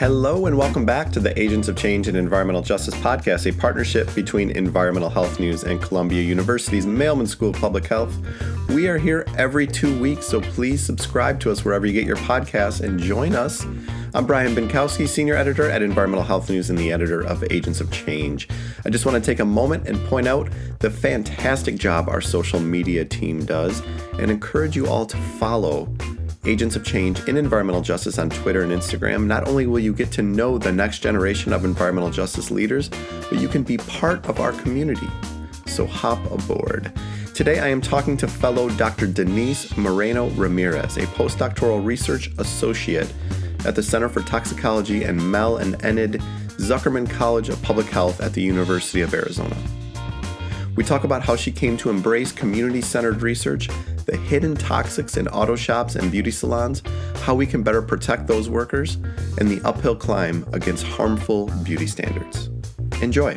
Hello, and welcome back to the Agents of Change and Environmental Justice podcast, a partnership between Environmental Health News and Columbia University's Mailman School of Public Health. We are here every two weeks, so please subscribe to us wherever you get your podcasts and join us. I'm Brian Bienkowski, Senior Editor at Environmental Health News and the editor of Agents of Change. I just want to take a moment and point out the fantastic job our social media team does and encourage you all to follow Agents of Change in Environmental Justice on Twitter and Instagram, not only will you get to know the next generation of environmental justice leaders, but you can be part of our community. So hop aboard. Today I am talking to fellow Dr. Denise Moreno Ramírez, a postdoctoral research associate at the Center for Toxicology and Mel and Enid Zuckerman College of Public Health at the University of Arizona. We talk about how she came to embrace community centered research, the hidden toxics in auto shops and beauty salons, how we can better protect those workers, and the uphill climb against harmful beauty standards. Enjoy.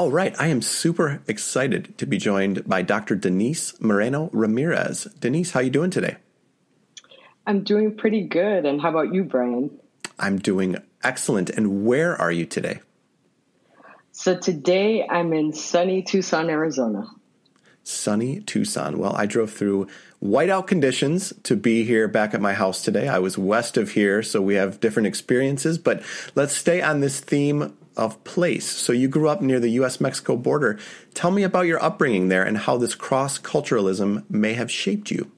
All right, I am super excited to be joined by Dr. Denise Moreno Ramírez. Denise, how are you doing today? I'm doing pretty good. And how about you, Brian? I'm doing excellent. And where are you today? So today I'm in sunny Tucson, Arizona. Sunny Tucson. Well, I drove through whiteout conditions to be here back at my house today. I was west of here, so we have different experiences, but let's stay on this theme of place. So you grew up near the US Mexico border. Tell me about your upbringing there and how this cross culturalism may have shaped you.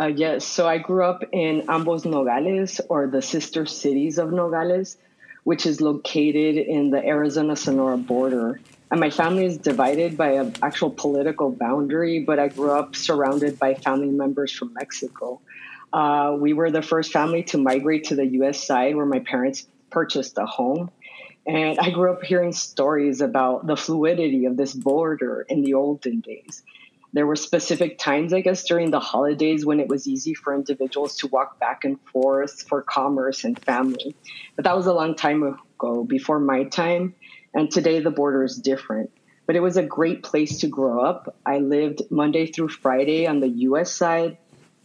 Uh, yes, so I grew up in Ambos Nogales, or the sister cities of Nogales, which is located in the Arizona Sonora border. And my family is divided by an actual political boundary, but I grew up surrounded by family members from Mexico. Uh, we were the first family to migrate to the US side where my parents purchased a home. And I grew up hearing stories about the fluidity of this border in the olden days. There were specific times, I guess, during the holidays when it was easy for individuals to walk back and forth for commerce and family. But that was a long time ago, before my time. And today the border is different. But it was a great place to grow up. I lived Monday through Friday on the US side.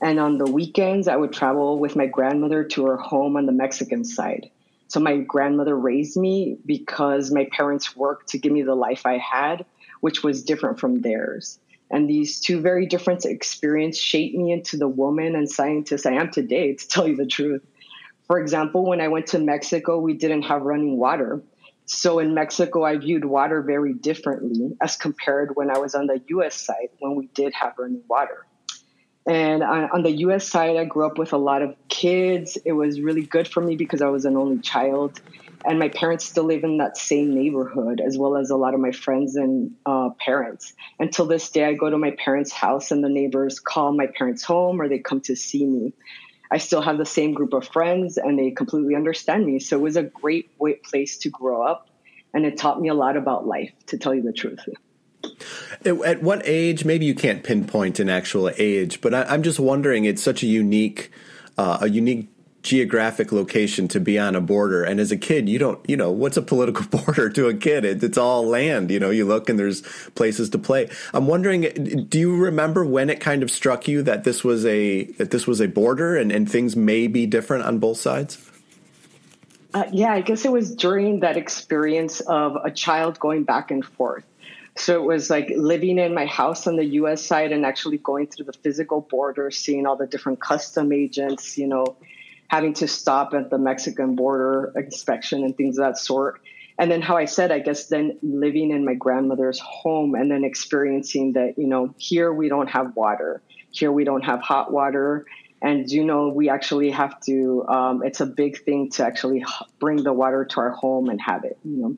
And on the weekends, I would travel with my grandmother to her home on the Mexican side. So my grandmother raised me because my parents worked to give me the life I had, which was different from theirs. And these two very different experiences shaped me into the woman and scientist I am today, to tell you the truth. For example, when I went to Mexico, we didn't have running water. So in Mexico, I viewed water very differently as compared when I was on the US side when we did have running water. And on the US side, I grew up with a lot of kids. It was really good for me because I was an only child. And my parents still live in that same neighborhood, as well as a lot of my friends and uh, parents. Until this day, I go to my parents' house and the neighbors call my parents home or they come to see me. I still have the same group of friends and they completely understand me. So it was a great place to grow up. And it taught me a lot about life, to tell you the truth. At what age? Maybe you can't pinpoint an actual age, but I, am just wondering. It's such a unique, uh, a unique geographic location to be on a border. And as a kid, you don't, you know, what's a political border to a kid? It, it's all land. You know, you look and there's places to play. I'm wondering, do you remember when it kind of struck you that this was a that this was a border and, and things may be different on both sides? Uh, yeah, I guess it was during that experience of a child going back and forth. So it was like living in my house on the US side and actually going through the physical border, seeing all the different custom agents, you know, having to stop at the Mexican border inspection and things of that sort. And then how I said, I guess then living in my grandmother's home and then experiencing that, you know, here we don't have water. Here we don't have hot water. And, you know, we actually have to, um, it's a big thing to actually bring the water to our home and have it, you know.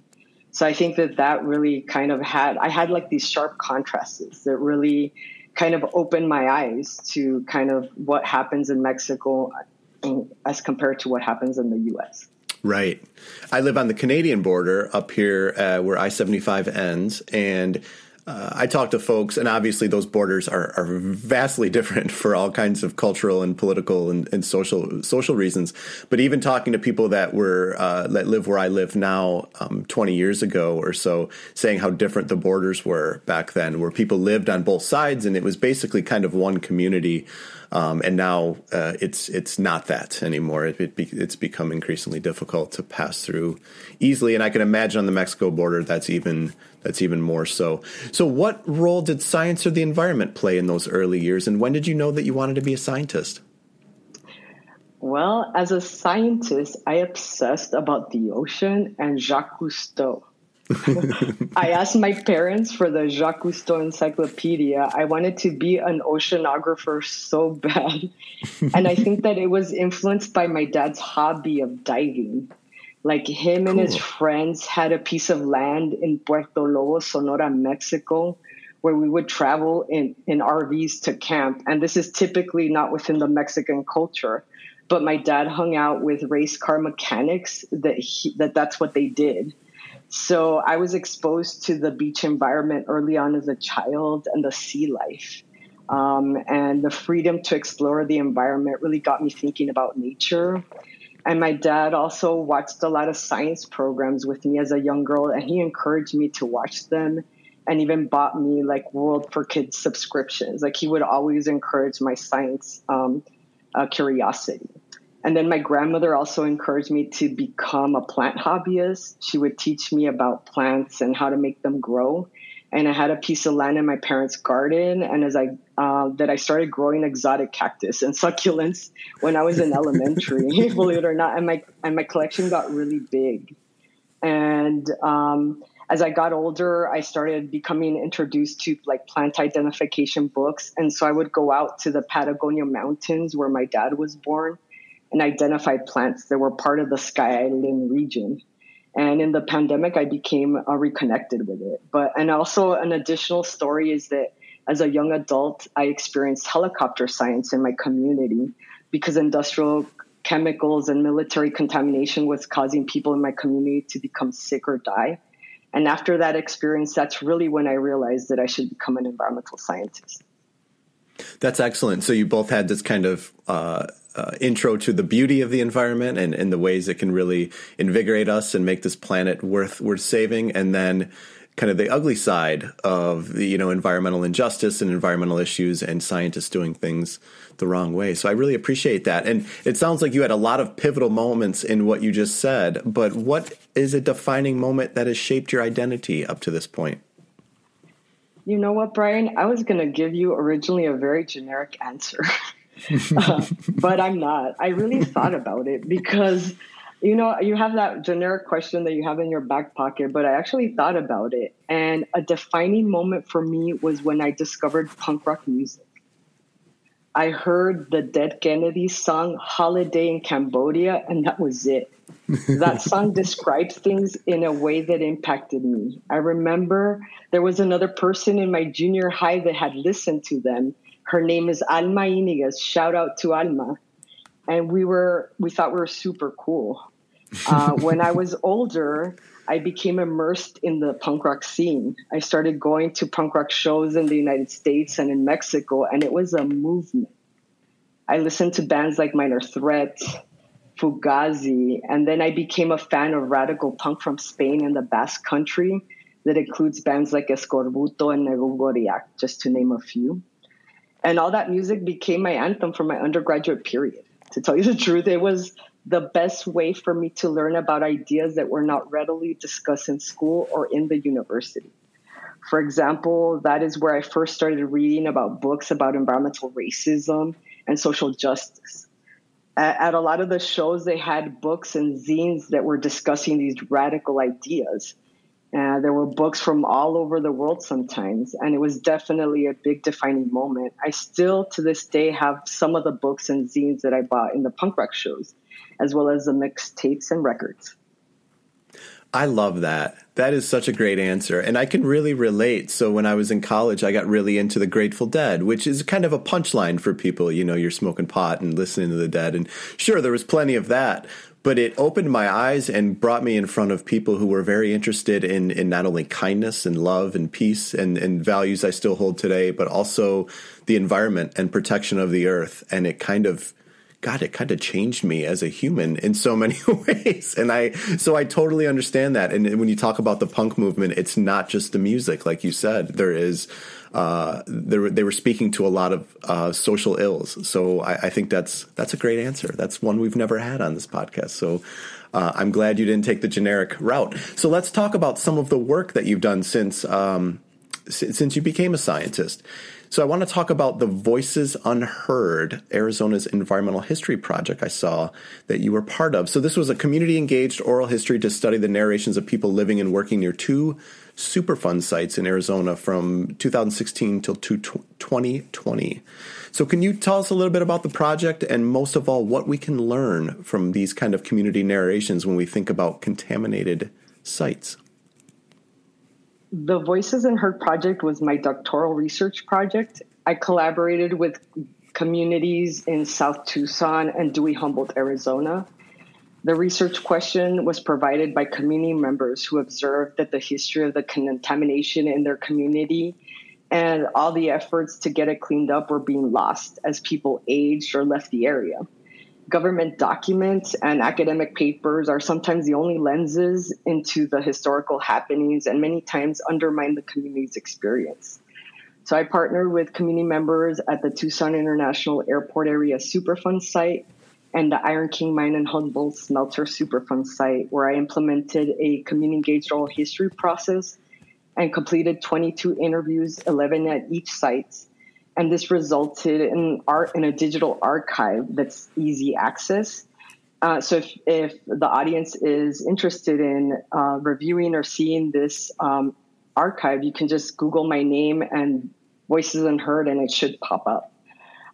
So I think that that really kind of had, I had like these sharp contrasts that really kind of opened my eyes to kind of what happens in Mexico as compared to what happens in the US. Right. I live on the Canadian border up here uh, where I 75 ends. And uh, I talk to folks, and obviously those borders are, are vastly different for all kinds of cultural and political and, and social social reasons. But even talking to people that were uh, that live where I live now, um, 20 years ago or so, saying how different the borders were back then, where people lived on both sides, and it was basically kind of one community. Um, and now uh, it's it's not that anymore. It, it be, it's become increasingly difficult to pass through easily, and I can imagine on the Mexico border that's even that's even more so. So, what role did science or the environment play in those early years, and when did you know that you wanted to be a scientist? Well, as a scientist, I obsessed about the ocean and Jacques Cousteau. I asked my parents for the Jacques Cousteau encyclopedia. I wanted to be an oceanographer so bad. and I think that it was influenced by my dad's hobby of diving. Like him cool. and his friends had a piece of land in Puerto Lobo, Sonora, Mexico, where we would travel in, in RVs to camp. And this is typically not within the Mexican culture. But my dad hung out with race car mechanics that he, that that's what they did. So I was exposed to the beach environment early on as a child and the sea life. Um, and the freedom to explore the environment really got me thinking about nature and my dad also watched a lot of science programs with me as a young girl, and he encouraged me to watch them and even bought me like World for Kids subscriptions. Like he would always encourage my science um, uh, curiosity. And then my grandmother also encouraged me to become a plant hobbyist. She would teach me about plants and how to make them grow and I had a piece of land in my parents' garden. And as I uh, that I started growing exotic cactus and succulents when I was in elementary, believe it or not, and my and my collection got really big. And um, as I got older, I started becoming introduced to like plant identification books, and so I would go out to the Patagonia Mountains where my dad was born and identify plants that were part of the Sky Island region. And in the pandemic, I became uh, reconnected with it. But, and also an additional story is that as a young adult, I experienced helicopter science in my community because industrial chemicals and military contamination was causing people in my community to become sick or die. And after that experience, that's really when I realized that I should become an environmental scientist. That's excellent. So you both had this kind of uh, uh, intro to the beauty of the environment and, and the ways it can really invigorate us and make this planet worth worth saving, and then kind of the ugly side of the you know environmental injustice and environmental issues and scientists doing things the wrong way. So I really appreciate that. And it sounds like you had a lot of pivotal moments in what you just said, but what is a defining moment that has shaped your identity up to this point? You know what, Brian? I was going to give you originally a very generic answer. uh, but I'm not. I really thought about it because, you know, you have that generic question that you have in your back pocket, but I actually thought about it. And a defining moment for me was when I discovered punk rock music. I heard the Dead Kennedys song Holiday in Cambodia, and that was it. that song describes things in a way that impacted me. I remember there was another person in my junior high that had listened to them her name is Alma Inigas. Shout out to Alma. And we were we thought we were super cool. Uh, when I was older, I became immersed in the punk rock scene. I started going to punk rock shows in the United States and in Mexico, and it was a movement. I listened to bands like Minor Threat, Fugazi, and then I became a fan of radical punk from Spain and the Basque Country that includes bands like Eskorbuto and Negu Goriak, just to name a few. And all that music became my anthem for my undergraduate period. To tell you the truth, it was the best way for me to learn about ideas that were not readily discussed in school or in the university. For example, that is where I first started reading about books about environmental racism and social justice. At, a lot of the shows, they had books and zines that were discussing these radical ideas. Uh, there were books from all over the world sometimes, and it was definitely a big defining moment. I still, to this day, have some of the books and zines that I bought in the punk rock shows, as well as the mixtapes and records. I love that. That is such a great answer. And I can really relate. So when I was in college, I got really into the Grateful Dead, which is kind of a punchline for people. You know, you're smoking pot and listening to the dead. And sure, there was plenty of that. But it opened my eyes and brought me in front of people who were very interested in, in not only kindness and love and peace and, and values I still hold today, but also the environment and protection of the earth. And it kind of God, it kind of changed me as a human in so many ways. And I, so I totally understand that. And when you talk about the punk movement, it's not just the music, like you said. There is, uh, there, they were speaking to a lot of uh, social ills. So I, I, think that's that's a great answer. That's one we've never had on this podcast. So uh, I'm glad you didn't take the generic route. So let's talk about some of the work that you've done since um, since you became a scientist. So I want to talk about the Voices Unheard, Arizona's environmental history project I saw that you were part of. So this was a community engaged oral history to study the narrations of people living and working near two Superfund sites in Arizona from 2016 till 2020. So can you tell us a little bit about the project and most of all what we can learn from these kind of community narrations when we think about contaminated sites? The Voices Unheard project was my doctoral research project. I collaborated with communities in South Tucson and Dewey Humboldt, Arizona. The research question was provided by community members who observed that the history of the contamination in their community and all the efforts to get it cleaned up were being lost as people aged or left the area government documents and academic papers are sometimes the only lenses into the historical happenings and many times undermine the community's experience. So I partnered with community members at the Tucson International Airport Area Superfund site and the Iron King Mine and Humboldt Smelter Superfund site, where I implemented a community engaged oral history process and completed 22 interviews, 11 at each site and this resulted in art in a digital archive that's easy access. Uh, so if, if the audience is interested in uh, reviewing or seeing this um, archive, you can just Google my name and Voices Unheard, and it should pop up.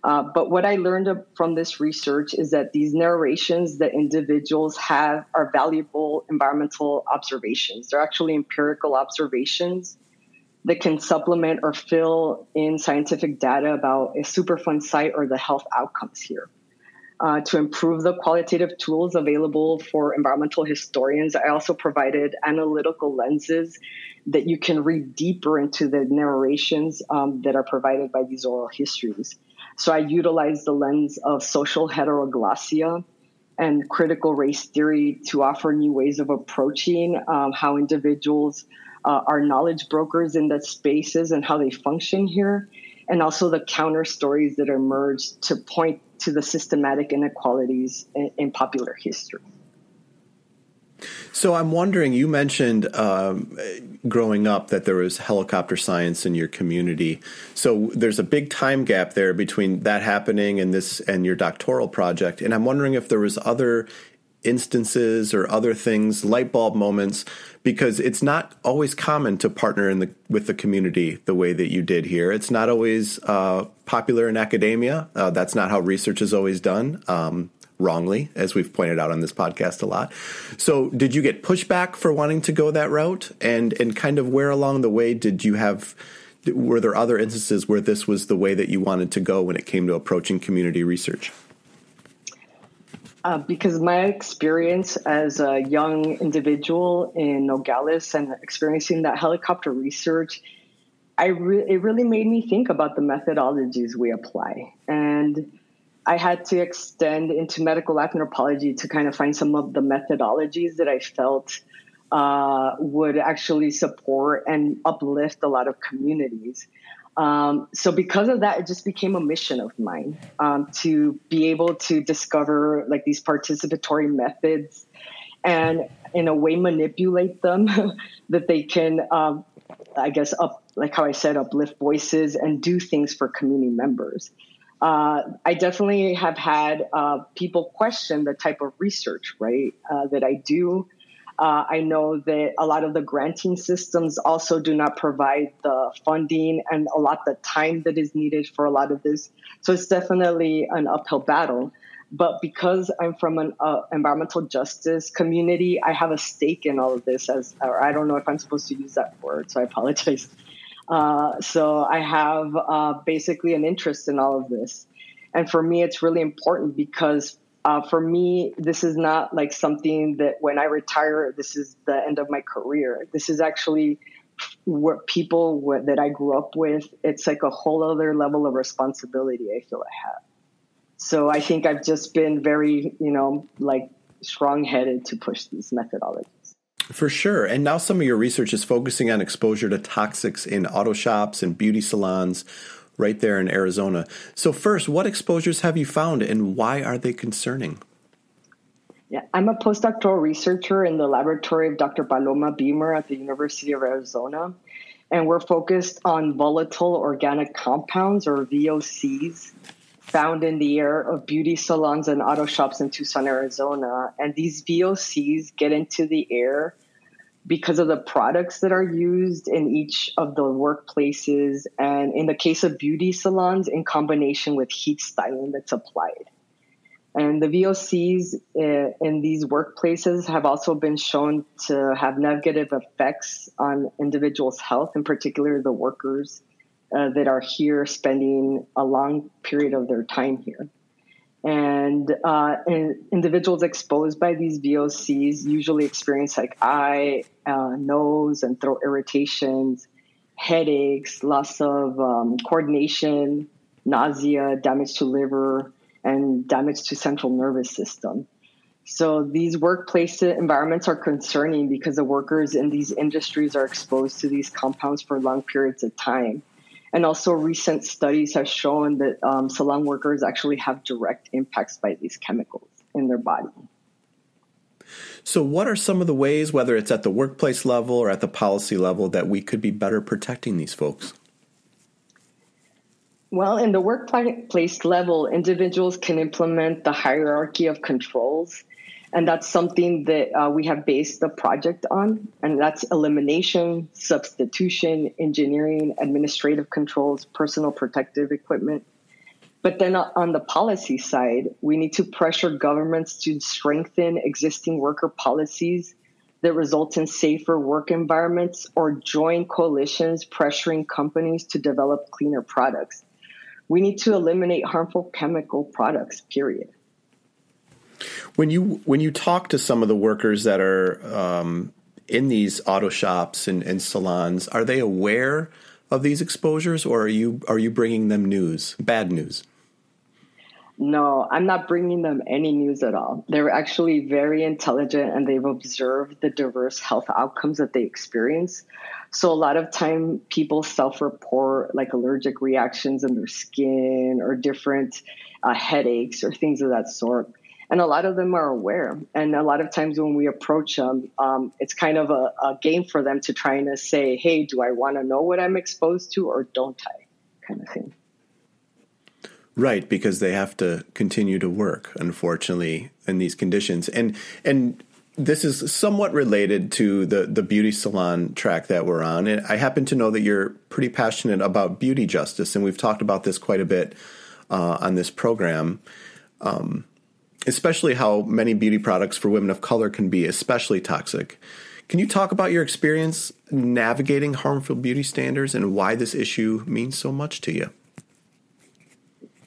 Uh, but what I learned from this research is that these narrations that individuals have are valuable environmental observations. They're actually empirical observations that can supplement or fill in scientific data about a Superfund site or the health outcomes here. Uh, to improve the qualitative tools available for environmental historians, I also provided analytical lenses that you can read deeper into the narrations um, that are provided by these oral histories. So I utilized the lens of social heteroglossia and critical race theory to offer new ways of approaching um, how individuals uh, our knowledge brokers in the spaces and how they function here, and also the counter stories that emerge to point to the systematic inequalities in, in popular history. So I'm wondering, you mentioned um, growing up that there was helicopter science in your community. So there's a big time gap there between that happening and this and your doctoral project. And I'm wondering if there was other instances or other things, light bulb moments, because it's not always common to partner in the with the community the way that you did here. It's not always uh, popular in academia. Uh, that's not how research is always done. Um, wrongly, as we've pointed out on this podcast a lot. So, did you get pushback for wanting to go that route? And and kind of where along the way did you have? Were there other instances where this was the way that you wanted to go when it came to approaching community research? Uh, because my experience as a young individual in Nogales and experiencing that helicopter research, I re- it really made me think about the methodologies we apply. And I had to extend into medical anthropology to kind of find some of the methodologies that I felt uh, would actually support and uplift a lot of communities. Um, so because of that, it just became a mission of mine um, to be able to discover like these participatory methods and in a way manipulate them that they can, um, I guess, up like how I said, uplift voices and do things for community members. Uh, I definitely have had uh, people question the type of research, right, uh, that I do uh, I know that a lot of the granting systems also do not provide the funding and a lot the time that is needed for a lot of this. So it's definitely an uphill battle. But because I'm from an uh, environmental justice community, I have a stake in all of this. As or I don't know if I'm supposed to use that word, so I apologize. Uh, so I have uh, basically an interest in all of this, and for me, it's really important because uh, for me, this is not like something that when I retire, this is the end of my career. This is actually what people that I grew up with. It's like a whole other level of responsibility I feel I have. So I think I've just been very, you know, like strong headed to push these methodologies. For sure. And now some of your research is focusing on exposure to toxics in auto shops and beauty salons right there in Arizona. So, first, what exposures have you found and why are they concerning? Yeah, I'm a postdoctoral researcher in the laboratory of Dr. Paloma Beamer at the University of Arizona. And we're focused on volatile organic compounds or VOCs found in the air of beauty salons and auto shops in Tucson, Arizona. And these VOCs get into the air because of the products that are used in each of the workplaces. And in the case of beauty salons, in combination with heat styling that's applied. And the VOCs uh, in these workplaces have also been shown to have negative effects on individuals' health, in particular the workers uh, that are here spending a long period of their time here. And, uh, individuals exposed by these VOCs usually experience like eye, uh, nose, and throat irritations, headaches, loss of um, coordination, nausea, damage to liver, and damage to central nervous system. So these workplace environments are concerning because the workers in these industries are exposed to these compounds for long periods of time. And also, recent studies have shown that um, salon workers actually have direct impacts by these chemicals in their body. So, what are some of the ways, whether it's at the workplace level or at the policy level, that we could be better protecting these folks? Well, in the workplace level, individuals can implement the hierarchy of controls and that's something that uh, we have based the project on. And that's elimination, substitution, engineering, administrative controls, personal protective equipment. But then on the policy side, we need to pressure governments to strengthen existing worker policies that result in safer work environments or join coalitions pressuring companies to develop cleaner products. We need to eliminate harmful chemical products, period. When you when you talk to some of the workers that are um, in these auto shops and, and salons, are they aware of these exposures, or are you are you bringing them news, bad news? No, I'm not bringing them any news at all. They're actually very intelligent and they've observed the diverse health outcomes that they experience. So a lot of time people self-report like allergic reactions in their skin or different uh, headaches or things of that sort and a lot of them are aware. And a lot of times when we approach them, um, it's kind of a, a, game for them to try and say, "Hey, do I want to know what I'm exposed to, or don't I?" kind of thing. Right, because they have to continue to work, unfortunately, in these conditions, and and this is somewhat related to the the beauty salon track that we're on. And I happen to know that you're pretty passionate about beauty justice, and we've talked about this quite a bit uh, on this program. Um, especially how many beauty products for women of color can be especially toxic. Can you talk about your experience navigating harmful beauty standards and why this issue means so much to you?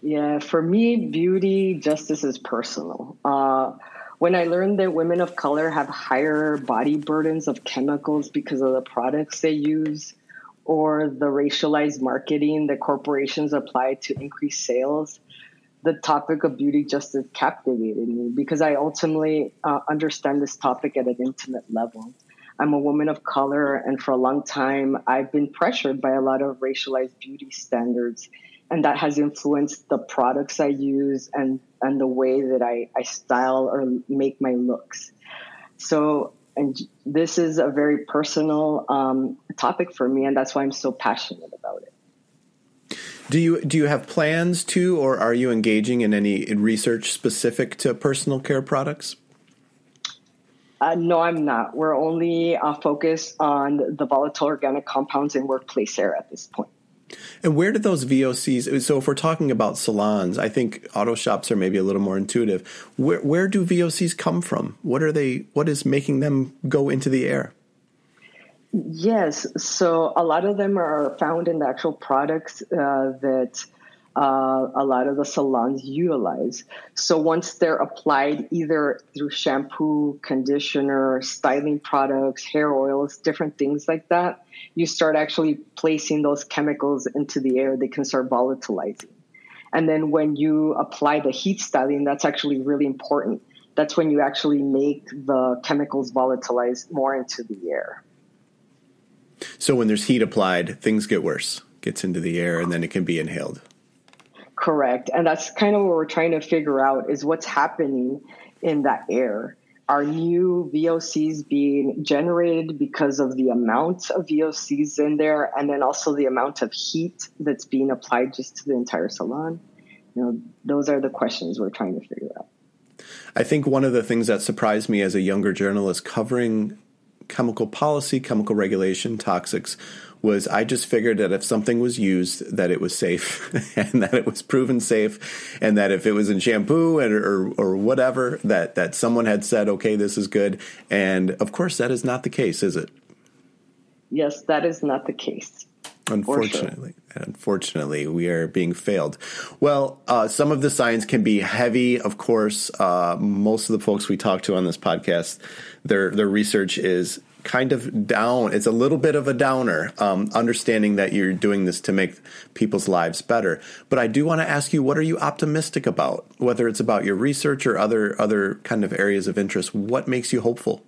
Yeah, for me, beauty justice is personal. Uh, when I learned that women of color have higher body burdens of chemicals because of the products they use or the racialized marketing that corporations apply to increase sales, the topic of beauty justice captivated me because I ultimately uh, understand this topic at an intimate level. I'm a woman of color, and for a long time, I've been pressured by a lot of racialized beauty standards, and that has influenced the products I use and and the way that I, I style or make my looks. So, and this is a very personal um, topic for me, and that's why I'm so passionate about it. Do you do you have plans to, or are you engaging in any research specific to personal care products? Uh, no, I'm not. We're only uh, focused on the volatile organic compounds in workplace air at this point. And where did those VOCs? So, if we're talking about salons, I think auto shops are maybe a little more intuitive. Where where do VOCs come from? What are they? What is making them go into the air? Yes, so a lot of them are found in the actual products uh, that uh, a lot of the salons utilize. So once they're applied either through shampoo, conditioner, styling products, hair oils, different things like that, you start actually placing those chemicals into the air. They can start volatilizing. And then when you apply the heat styling, that's actually really important. That's when you actually make the chemicals volatilize more into the air. So when there's heat applied, things get worse, gets into the air, and then it can be inhaled. Correct. And that's kind of what we're trying to figure out is what's happening in that air. Are new VOCs being generated because of the amount of VOCs in there and then also the amount of heat that's being applied just to the entire salon? You know, those are the questions we're trying to figure out. I think one of the things that surprised me as a younger journalist covering chemical policy, chemical regulation, toxics was I just figured that if something was used, that it was safe and that it was proven safe, and that if it was in shampoo and, or or whatever, that that someone had said, okay, this is good. And of course, that is not the case, is it? Yes, that is not the case. Unfortunately, sure. unfortunately, we are being failed. Well, uh, some of the science can be heavy. Of course, uh, most of the folks we talk to on this podcast, their their research is kind of down. It's a little bit of a downer, um, understanding that you're doing this to make people's lives better. But I do want to ask you, what are you optimistic about? Whether it's about your research or other other kind of areas of interest, what makes you hopeful?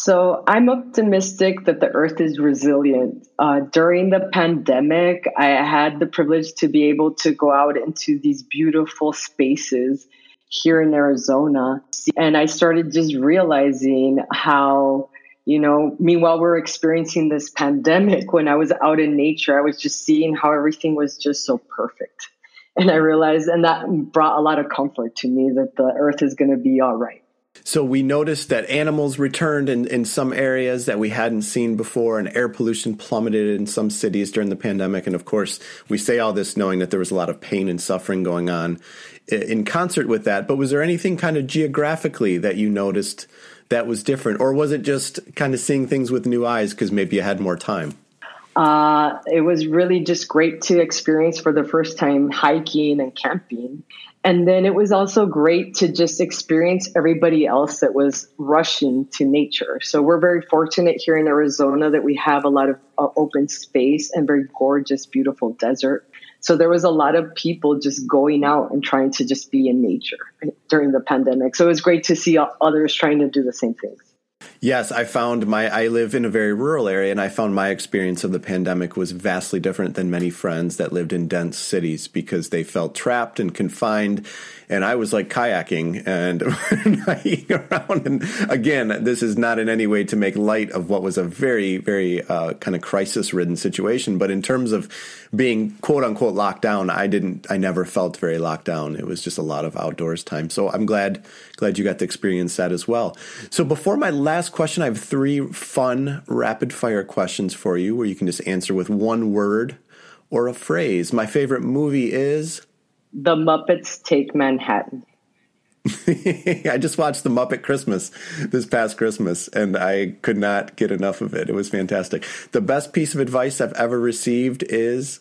So I'm optimistic that the Earth is resilient. Uh, during the pandemic, I had the privilege to be able to go out into these beautiful spaces here in Arizona, and I started just realizing how you know, meanwhile, we're experiencing this pandemic. When I was out in nature, I was just seeing how everything was just so perfect. And I realized, and that brought a lot of comfort to me that the earth is going to be all right. So we noticed that animals returned in, in some areas that we hadn't seen before, and air pollution plummeted in some cities during the pandemic. And of course, we say all this knowing that there was a lot of pain and suffering going on in concert with that. But was there anything kind of geographically that you noticed that was different, or was it just kind of seeing things with new eyes because maybe you had more time? Uh, it was really just great to experience for the first time hiking and camping. And then it was also great to just experience everybody else that was rushing to nature. So we're very fortunate here in Arizona that we have a lot of uh, open space and very gorgeous, beautiful desert. So there was a lot of people just going out and trying to just be in nature during the pandemic. So it was great to see others trying to do the same things. Yes, I found my I live in a very rural area and I found my experience of the pandemic was vastly different than many friends that lived in dense cities because they felt trapped and confined and I was like kayaking and around. And again, this is not in any way to make light of what was a very, very uh, kind of crisis ridden situation. But in terms of being quote unquote locked down, I didn't, I never felt very locked down. It was just a lot of outdoors time. So I'm glad, glad you got to experience that as well. So before my last question, I have three fun rapid fire questions for you where you can just answer with one word or a phrase. My favorite movie is the Muppets Take Manhattan. I just watched the Muppet Christmas this past Christmas and I could not get enough of it. It was fantastic. The best piece of advice I've ever received is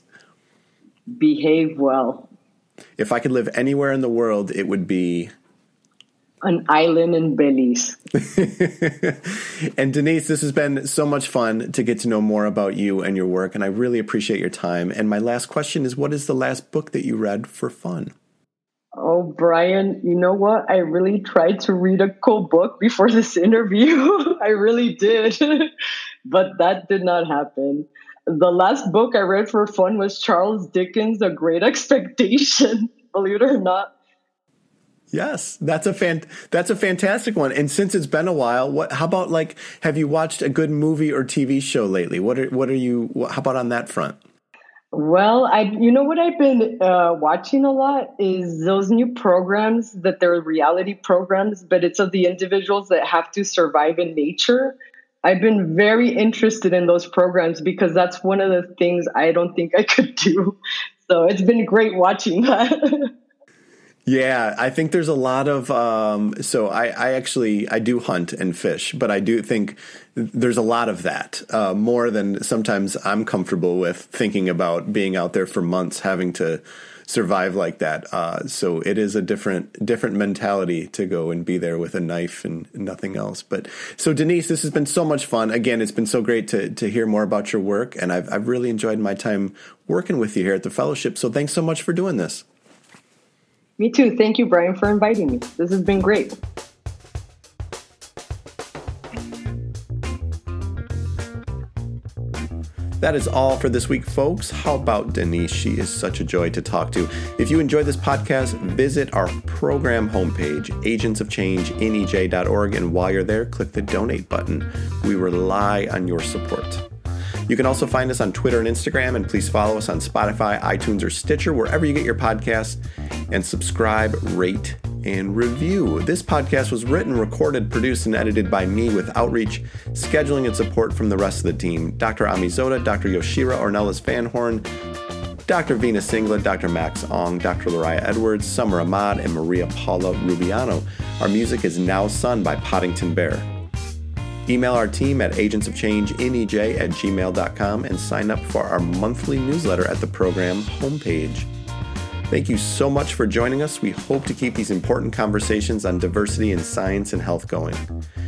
behave well. If I could live anywhere in the world, it would be an island in Belize. and Denise, this has been so much fun to get to know more about you and your work, and I really appreciate your time. And my last question is what is the last book that you read for fun? Oh, Brian, you know what? I really tried to read a cool book before this interview. I really did. but that did not happen. The last book I read for fun was Charles Dickens' A Great Expectation. Believe it or not, Yes, that's a fan. That's a fantastic one. And since it's been a while, what? How about like? Have you watched a good movie or TV show lately? What are What are you? How about on that front? Well, I you know what I've been uh, watching a lot is those new programs that they're reality programs, but it's of the individuals that have to survive in nature. I've been very interested in those programs because that's one of the things I don't think I could do. So it's been great watching that. Yeah, I think there's a lot of. Um, so I, I actually I do hunt and fish, but I do think there's a lot of that uh, more than sometimes I'm comfortable with thinking about being out there for months, having to survive like that. Uh, so it is a different different mentality to go and be there with a knife and nothing else. But so Denise, this has been so much fun. Again, it's been so great to to hear more about your work, and I've I've really enjoyed my time working with you here at the fellowship. So thanks so much for doing this. Me too. Thank you, Brian, for inviting me. This has been great. That is all for this week, folks. How about Denise? She is such a joy to talk to. If you enjoy this podcast, visit our program homepage, agentsofchangej.org, and while you're there, click the donate button. We rely on your support. You can also find us on Twitter and Instagram, and please follow us on Spotify, iTunes, or Stitcher, wherever you get your podcasts, and subscribe, rate, and review. This podcast was written, recorded, produced, and edited by me with outreach, scheduling, and support from the rest of the team Dr. Ami Zota, Dr. Yoshira Ornelas Van Horne, Dr. Veena Singla, Dr. Max Aung, Dr. Lariah Edwards, Summer Ahmad, and Maria Paula Rubiano. Our music is now sung by Poddington Bear. Email our team at agentsofchangenej at gmail.com and sign up for our monthly newsletter at the program homepage. Thank you so much for joining us. We hope to keep these important conversations on diversity in science and health going.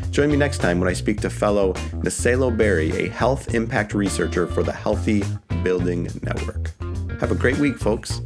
Join me next time when I speak to fellow Naselo Berry, a health impact researcher for the Healthy Building Network. Have a great week, folks.